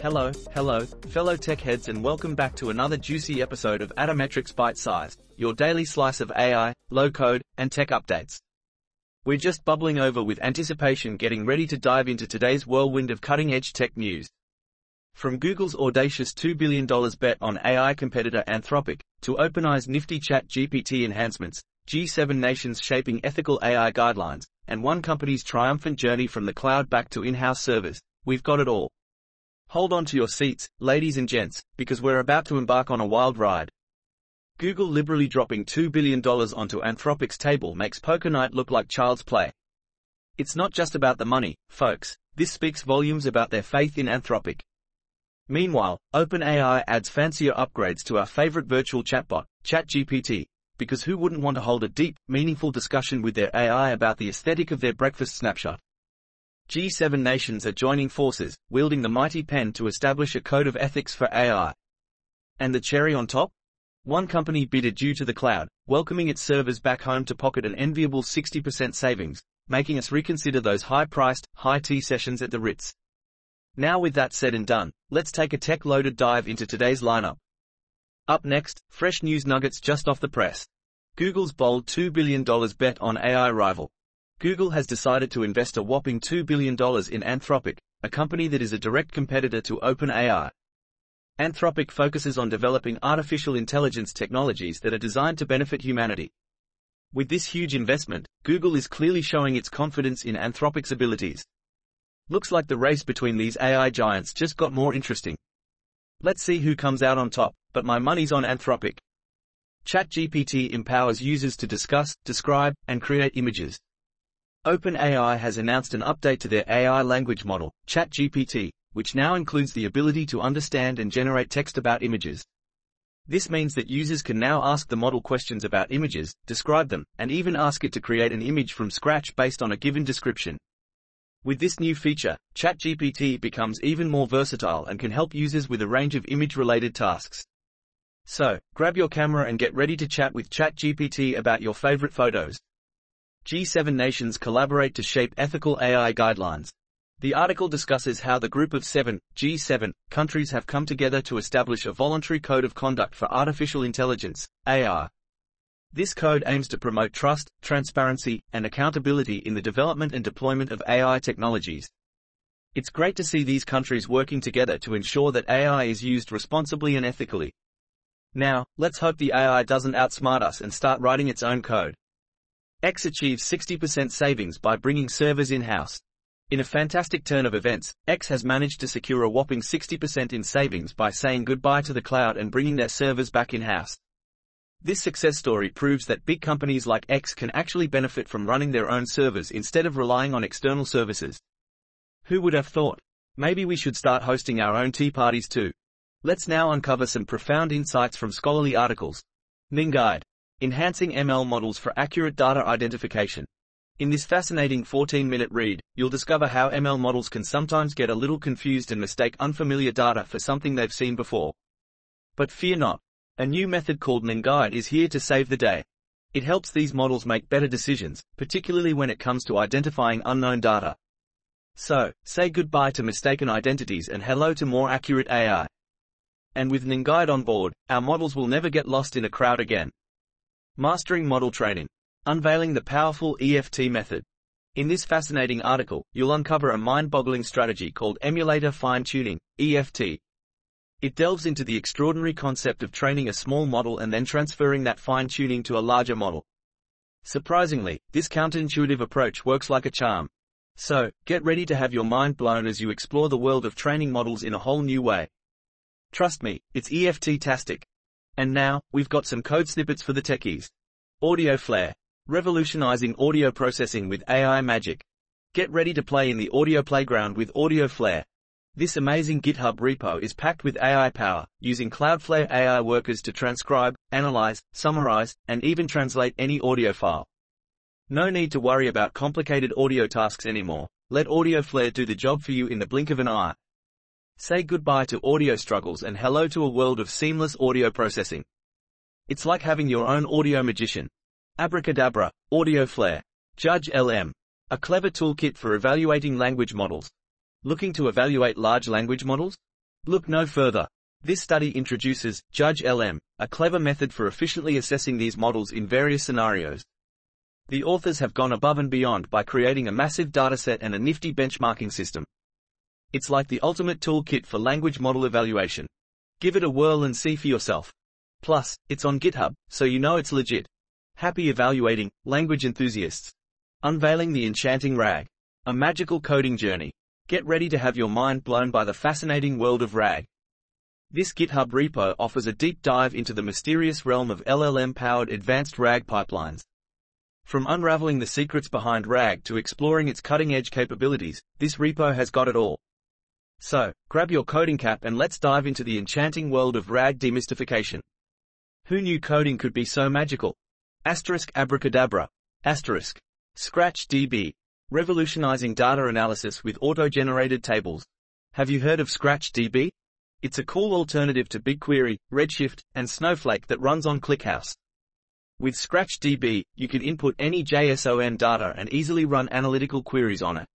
Hello, hello, fellow tech heads and welcome back to another juicy episode of Atometrix ByteSize, your daily slice of AI, low code, and tech updates. We're just bubbling over with anticipation getting ready to dive into today's whirlwind of cutting edge tech news. From Google's audacious $2 billion bet on AI competitor Anthropic, to OpenAI's nifty ChatGPT enhancements, G7 nations shaping ethical AI guidelines, and one company's triumphant journey from the cloud back to in-house servers, we've got it all. Hold on to your seats, ladies and gents, because we're about to embark on a wild ride. Google liberally dropping $2 billion onto Anthropic's table makes poker night look like child's play. It's not just about the money, folks, this speaks volumes about their faith in Anthropic. Meanwhile, OpenAI adds fancier upgrades to our favorite virtual chatbot, ChatGPT, because who wouldn't want to hold a deep, meaningful discussion with their AI about the aesthetic of their breakfast snapshot? G7 nations are joining forces, wielding the mighty pen to establish a code of ethics for AI. And the cherry on top? One company bid adieu to the cloud, welcoming its servers back home to pocket an enviable 60% savings, making us reconsider those high-priced, high-tea sessions at the Ritz. Now with that said and done, let's take a tech-loaded dive into today's lineup. Up next, fresh news nuggets just off the press. Google's bold $2 billion bet on AI rival. Google has decided to invest a whopping $2 billion in Anthropic, a company that is a direct competitor to OpenAI. Anthropic focuses on developing artificial intelligence technologies that are designed to benefit humanity. With this huge investment, Google is clearly showing its confidence in Anthropic's abilities. Looks like the race between these AI giants just got more interesting. Let's see who comes out on top, but my money's on Anthropic. ChatGPT empowers users to discuss, describe, and create images. OpenAI has announced an update to their AI language model, ChatGPT, which now includes the ability to understand and generate text about images. This means that users can now ask the model questions about images, describe them, and even ask it to create an image from scratch based on a given description. With this new feature, ChatGPT becomes even more versatile and can help users with a range of image-related tasks. So, grab your camera and get ready to chat with ChatGPT about your favorite photos. G7 nations collaborate to shape ethical AI guidelines. The article discusses how the group of seven, G7, countries have come together to establish a voluntary code of conduct for artificial intelligence, AI. This code aims to promote trust, transparency, and accountability in the development and deployment of AI technologies. It's great to see these countries working together to ensure that AI is used responsibly and ethically. Now, let's hope the AI doesn't outsmart us and start writing its own code. X achieves 60% savings by bringing servers in-house. In a fantastic turn of events, X has managed to secure a whopping 60% in savings by saying goodbye to the cloud and bringing their servers back in-house. This success story proves that big companies like X can actually benefit from running their own servers instead of relying on external services. Who would have thought? Maybe we should start hosting our own tea parties too. Let's now uncover some profound insights from scholarly articles. Ning. Enhancing ML models for accurate data identification. In this fascinating 14-minute read, you'll discover how ML models can sometimes get a little confused and mistake unfamiliar data for something they've seen before. But fear not. A new method called NNGuide is here to save the day. It helps these models make better decisions, particularly when it comes to identifying unknown data. So, say goodbye to mistaken identities and hello to more accurate AI. And with NNGuide on board, our models will never get lost in a crowd again. Mastering Model Training. Unveiling the powerful EFT method. In this fascinating article, you'll uncover a mind-boggling strategy called Emulator Fine-Tuning, EFT. It delves into the extraordinary concept of training a small model and then transferring that fine-tuning to a larger model. Surprisingly, this counterintuitive approach works like a charm. So, get ready to have your mind blown as you explore the world of training models in a whole new way. Trust me, it's EFT-tastic. And now, we've got some code snippets for the techies. AudioFlare. Revolutionizing audio processing with AI magic. Get ready to play in the audio playground with AudioFlare. This amazing GitHub repo is packed with AI power, using Cloudflare AI workers to transcribe, analyze, summarize, and even translate any audio file. No need to worry about complicated audio tasks anymore. Let AudioFlare do the job for you in the blink of an eye. Say goodbye to audio struggles and hello to a world of seamless audio processing. It's like having your own audio magician. Abracadabra, AudioFlare. Judge LM. A clever toolkit for evaluating language models. Looking to evaluate large language models? Look no further. This study introduces JudgeLM, a clever method for efficiently assessing these models in various scenarios. The authors have gone above and beyond by creating a massive dataset and a nifty benchmarking system. It's like the ultimate toolkit for language model evaluation. Give it a whirl and see for yourself. Plus, it's on GitHub, so you know it's legit. Happy evaluating, language enthusiasts. Unveiling the enchanting RAG. A magical coding journey. Get ready to have your mind blown by the fascinating world of RAG. This GitHub repo offers a deep dive into the mysterious realm of LLM-powered advanced RAG pipelines. From unraveling the secrets behind RAG to exploring its cutting-edge capabilities, this repo has got it all. So, grab your coding cap and let's dive into the enchanting world of RAG demystification. Who knew coding could be so magical? Asterisk abracadabra. Asterisk. ScratchDB. Revolutionizing data analysis with auto-generated tables. Have you heard of ScratchDB? It's a cool alternative to BigQuery, Redshift, and Snowflake that runs on ClickHouse. With ScratchDB, you can input any JSON data and easily run analytical queries on it.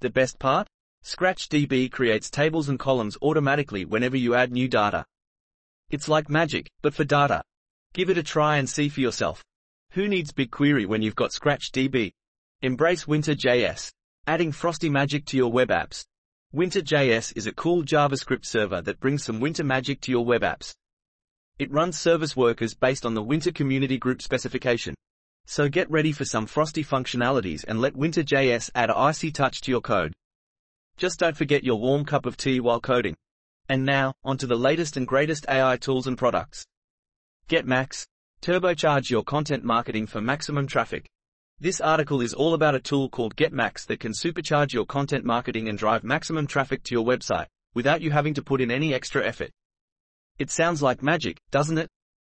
The best part? ScratchDB creates tables and columns automatically whenever you add new data. It's like magic, but for data. Give it a try and see for yourself. Who needs BigQuery when you've got ScratchDB? Embrace Winter.js, adding frosty magic to your web apps. Winter.js is a cool JavaScript server that brings some winter magic to your web apps. It runs service workers based on the Winter Community Group specification. So get ready for some frosty functionalities and let Winter.js add a icy touch to your code. Just don't forget your warm cup of tea while coding. And now, onto the latest and greatest AI tools and products. GetMax. Turbocharge your content marketing for maximum traffic. This article is all about a tool called GetMax that can supercharge your content marketing and drive maximum traffic to your website, without you having to put in any extra effort. It sounds like magic, doesn't it?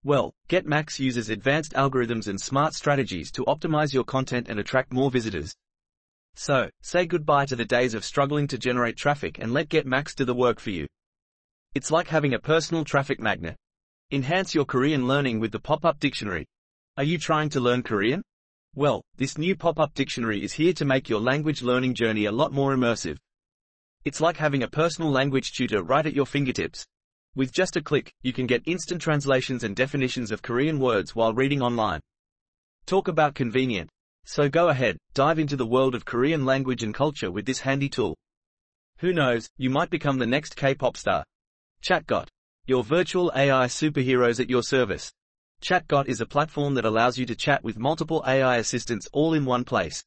Well, GetMax uses advanced algorithms and smart strategies to optimize your content and attract more visitors. So, say goodbye to the days of struggling to generate traffic and let GetMax do the work for you. It's like having a personal traffic magnet. Enhance your Korean learning with the pop-up dictionary. Are you trying to learn Korean? Well, this new pop-up dictionary is here to make your language learning journey a lot more immersive. It's like having a personal language tutor right at your fingertips. With just a click, you can get instant translations and definitions of Korean words while reading online. Talk about convenient. So go ahead, dive into the world of Korean language and culture with this handy tool. Who knows, you might become the next K-pop star. ChatGot. Your virtual AI superheroes at your service. ChatGot is a platform that allows you to chat with multiple AI assistants all in one place.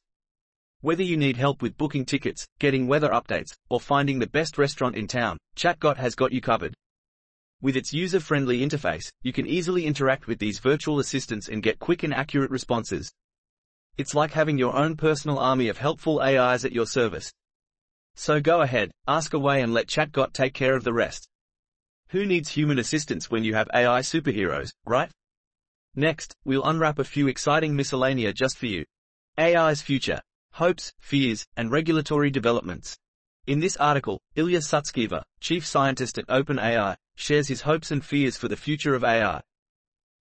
Whether you need help with booking tickets, getting weather updates, or finding the best restaurant in town, ChatGot has got you covered. With its user-friendly interface, you can easily interact with these virtual assistants and get quick and accurate responses. It's like having your own personal army of helpful AIs at your service. So go ahead, ask away and let ChatGot take care of the rest. Who needs human assistance when you have AI superheroes, right? Next, we'll unwrap a few exciting miscellanea just for you. AI's future, hopes, fears, and regulatory developments. In this article, Ilya Sutskever, chief scientist at OpenAI, shares his hopes and fears for the future of AI.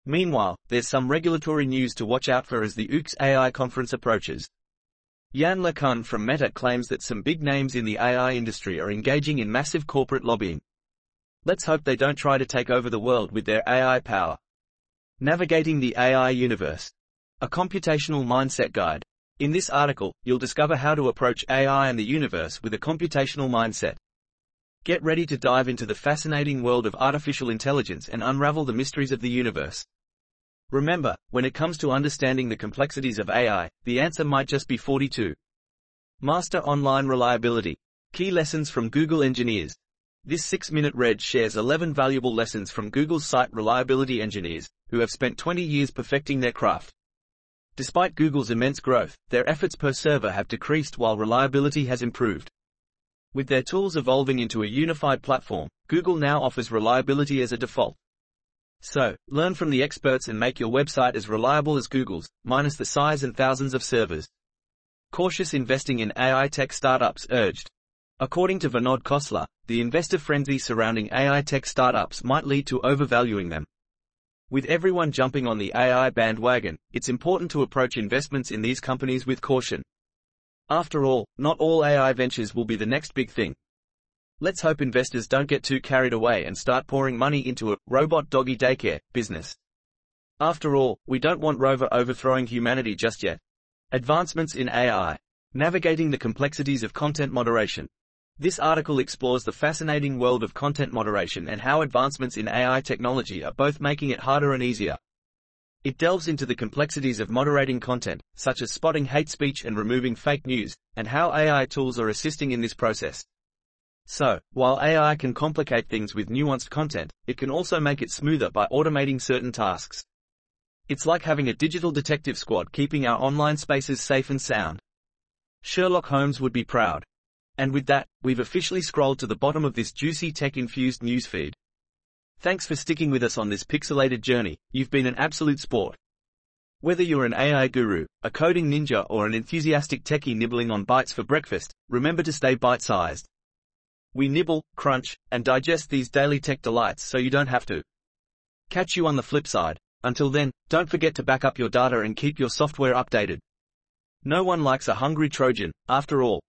Meanwhile, there's some regulatory news to watch out for as the OOX AI conference approaches. Yann LeCun from Meta claims that some big names in the AI industry are engaging in massive corporate lobbying. Let's hope they don't try to take over the world with their AI power. Navigating the AI Universe. A computational mindset guide. In this article, you'll discover how to approach AI and the universe with a computational mindset. Get ready to dive into the fascinating world of artificial intelligence and unravel the mysteries of the universe. Remember, when it comes to understanding the complexities of AI, the answer might just be 42. Master Online Reliability. Key lessons from Google engineers. This 6-minute read shares 11 valuable lessons from Google's site reliability engineers, who have spent 20 years perfecting their craft. Despite Google's immense growth, their efforts per server have decreased while reliability has improved. With their tools evolving into a unified platform, Google now offers reliability as a default. So, learn from the experts and make your website as reliable as Google's, minus the size and thousands of servers. Cautious investing in AI tech startups urged. According to Vinod Khosla, the investor frenzy surrounding AI tech startups might lead to overvaluing them. With everyone jumping on the AI bandwagon, it's important to approach investments in these companies with caution. After all, not all AI ventures will be the next big thing. Let's hope investors don't get too carried away and start pouring money into a robot doggy daycare business. After all, we don't want Rover overthrowing humanity just yet. Advancements in AI. Navigating the complexities of content moderation. This article explores the fascinating world of content moderation and how advancements in AI technology are both making it harder and easier. It delves into the complexities of moderating content, such as spotting hate speech and removing fake news, and how AI tools are assisting in this process. So, while AI can complicate things with nuanced content, it can also make it smoother by automating certain tasks. It's like having a digital detective squad keeping our online spaces safe and sound. Sherlock Holmes would be proud. And with that, we've officially scrolled to the bottom of this juicy tech-infused newsfeed. Thanks for sticking with us on this pixelated journey, you've been an absolute sport. Whether you're an AI guru, a coding ninja or an enthusiastic techie nibbling on bites for breakfast, remember to stay bite-sized. We nibble, crunch, and digest these daily tech delights so you don't have to. Catch you on the flip side. Until then, don't forget to back up your data and keep your software updated. No one likes a hungry Trojan, after all.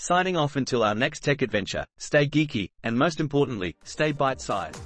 Signing off until our next tech adventure, stay geeky, and most importantly, stay bite-sized.